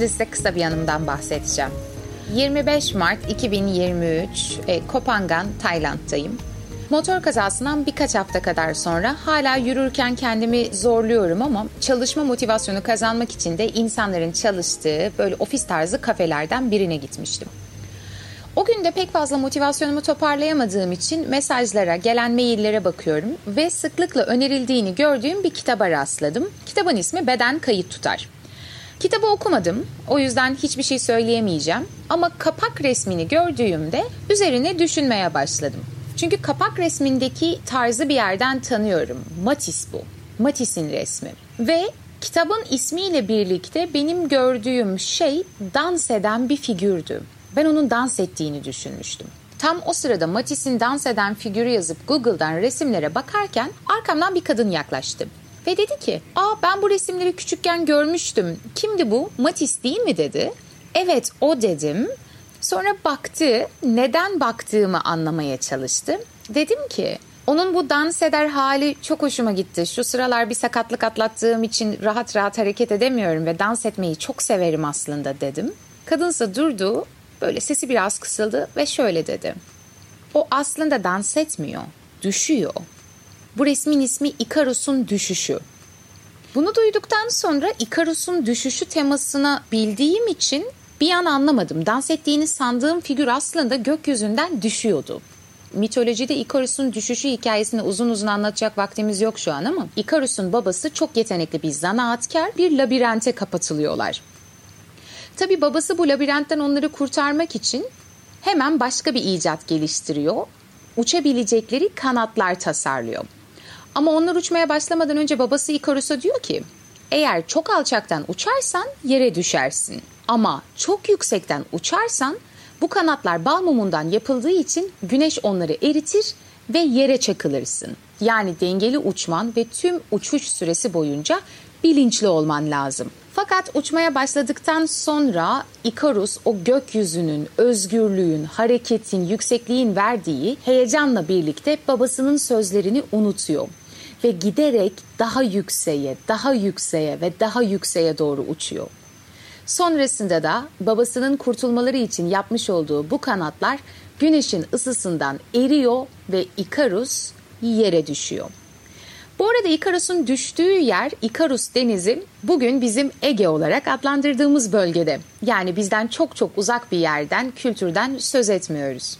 Şimdi size kısa bir yanımdan bahsedeceğim. 25 Mart 2023 e, Kopangan, Tayland'dayım. Motor kazasından birkaç hafta kadar sonra hala yürürken kendimi zorluyorum ama çalışma motivasyonu kazanmak için de insanların çalıştığı böyle ofis tarzı kafelerden birine gitmiştim. O gün de pek fazla motivasyonumu toparlayamadığım için mesajlara, gelen maillere bakıyorum ve sıklıkla önerildiğini gördüğüm bir kitaba rastladım. Kitabın ismi Beden Kayıt Tutar. Kitabı okumadım. O yüzden hiçbir şey söyleyemeyeceğim. Ama kapak resmini gördüğümde üzerine düşünmeye başladım. Çünkü kapak resmindeki tarzı bir yerden tanıyorum. Matisse bu. Matisse'in resmi. Ve kitabın ismiyle birlikte benim gördüğüm şey dans eden bir figürdü. Ben onun dans ettiğini düşünmüştüm. Tam o sırada Matisse'in dans eden figürü yazıp Google'dan resimlere bakarken arkamdan bir kadın yaklaştı. Ve dedi ki, aa ben bu resimleri küçükken görmüştüm. Kimdi bu? Matisse değil mi dedi. Evet o dedim. Sonra baktı, neden baktığımı anlamaya çalıştı. Dedim ki, onun bu dans eder hali çok hoşuma gitti. Şu sıralar bir sakatlık atlattığım için rahat rahat hareket edemiyorum ve dans etmeyi çok severim aslında dedim. Kadınsa durdu, böyle sesi biraz kısıldı ve şöyle dedi. O aslında dans etmiyor, düşüyor. Bu resmin ismi Ikarus'un düşüşü. Bunu duyduktan sonra Ikarus'un düşüşü temasını bildiğim için bir an anlamadım. Dans ettiğini sandığım figür aslında gökyüzünden düşüyordu. Mitolojide Ikarus'un düşüşü hikayesini uzun uzun anlatacak vaktimiz yok şu an ama Ikarus'un babası çok yetenekli bir zanaatkar bir labirente kapatılıyorlar. Tabi babası bu labirentten onları kurtarmak için hemen başka bir icat geliştiriyor. Uçabilecekleri kanatlar tasarlıyor. Ama onlar uçmaya başlamadan önce babası Ikarus'a diyor ki eğer çok alçaktan uçarsan yere düşersin. Ama çok yüksekten uçarsan bu kanatlar bal mumundan yapıldığı için güneş onları eritir ve yere çakılırsın. Yani dengeli uçman ve tüm uçuş süresi boyunca bilinçli olman lazım. Fakat uçmaya başladıktan sonra Ikarus o gökyüzünün, özgürlüğün, hareketin, yüksekliğin verdiği heyecanla birlikte babasının sözlerini unutuyor ve giderek daha yükseğe, daha yükseğe ve daha yükseğe doğru uçuyor. Sonrasında da babasının kurtulmaları için yapmış olduğu bu kanatlar güneşin ısısından eriyor ve Ikarus yere düşüyor. Bu arada Ikarus'un düştüğü yer Ikarus Denizi bugün bizim Ege olarak adlandırdığımız bölgede. Yani bizden çok çok uzak bir yerden, kültürden söz etmiyoruz.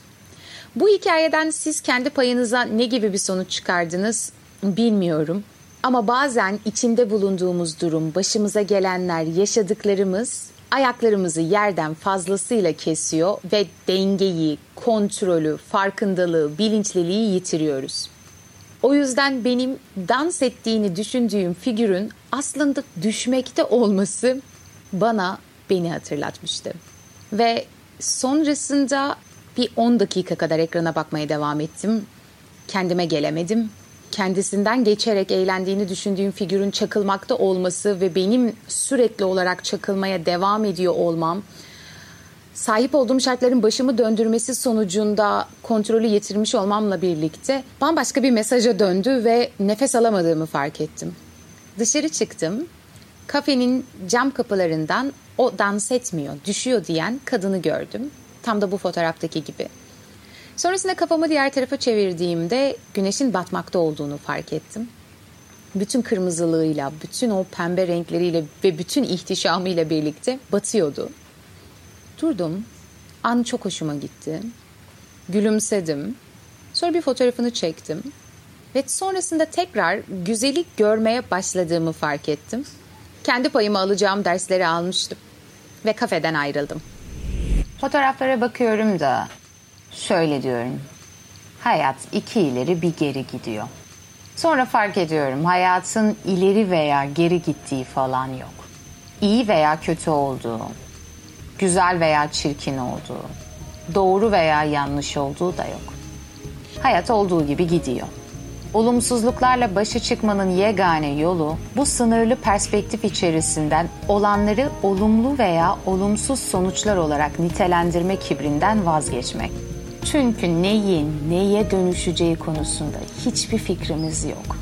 Bu hikayeden siz kendi payınıza ne gibi bir sonuç çıkardınız bilmiyorum. Ama bazen içinde bulunduğumuz durum, başımıza gelenler, yaşadıklarımız ayaklarımızı yerden fazlasıyla kesiyor ve dengeyi, kontrolü, farkındalığı, bilinçliliği yitiriyoruz. O yüzden benim dans ettiğini düşündüğüm figürün aslında düşmekte olması bana beni hatırlatmıştı. Ve sonrasında bir 10 dakika kadar ekrana bakmaya devam ettim. Kendime gelemedim. Kendisinden geçerek eğlendiğini düşündüğüm figürün çakılmakta olması ve benim sürekli olarak çakılmaya devam ediyor olmam sahip olduğum şartların başımı döndürmesi sonucunda kontrolü yitirmiş olmamla birlikte bambaşka bir mesaja döndü ve nefes alamadığımı fark ettim. Dışarı çıktım. Kafenin cam kapılarından o dans etmiyor, düşüyor diyen kadını gördüm. Tam da bu fotoğraftaki gibi. Sonrasında kafamı diğer tarafa çevirdiğimde güneşin batmakta olduğunu fark ettim. Bütün kırmızılığıyla, bütün o pembe renkleriyle ve bütün ihtişamıyla birlikte batıyordu. Durdum. An çok hoşuma gitti. Gülümsedim. Sonra bir fotoğrafını çektim. Ve sonrasında tekrar güzellik görmeye başladığımı fark ettim. Kendi payımı alacağım dersleri almıştım. Ve kafeden ayrıldım. Fotoğraflara bakıyorum da şöyle diyorum. Hayat iki ileri bir geri gidiyor. Sonra fark ediyorum hayatın ileri veya geri gittiği falan yok. İyi veya kötü olduğu, güzel veya çirkin olduğu, doğru veya yanlış olduğu da yok. Hayat olduğu gibi gidiyor. Olumsuzluklarla başa çıkmanın yegane yolu bu sınırlı perspektif içerisinden olanları olumlu veya olumsuz sonuçlar olarak nitelendirme kibrinden vazgeçmek. Çünkü neyin neye dönüşeceği konusunda hiçbir fikrimiz yok.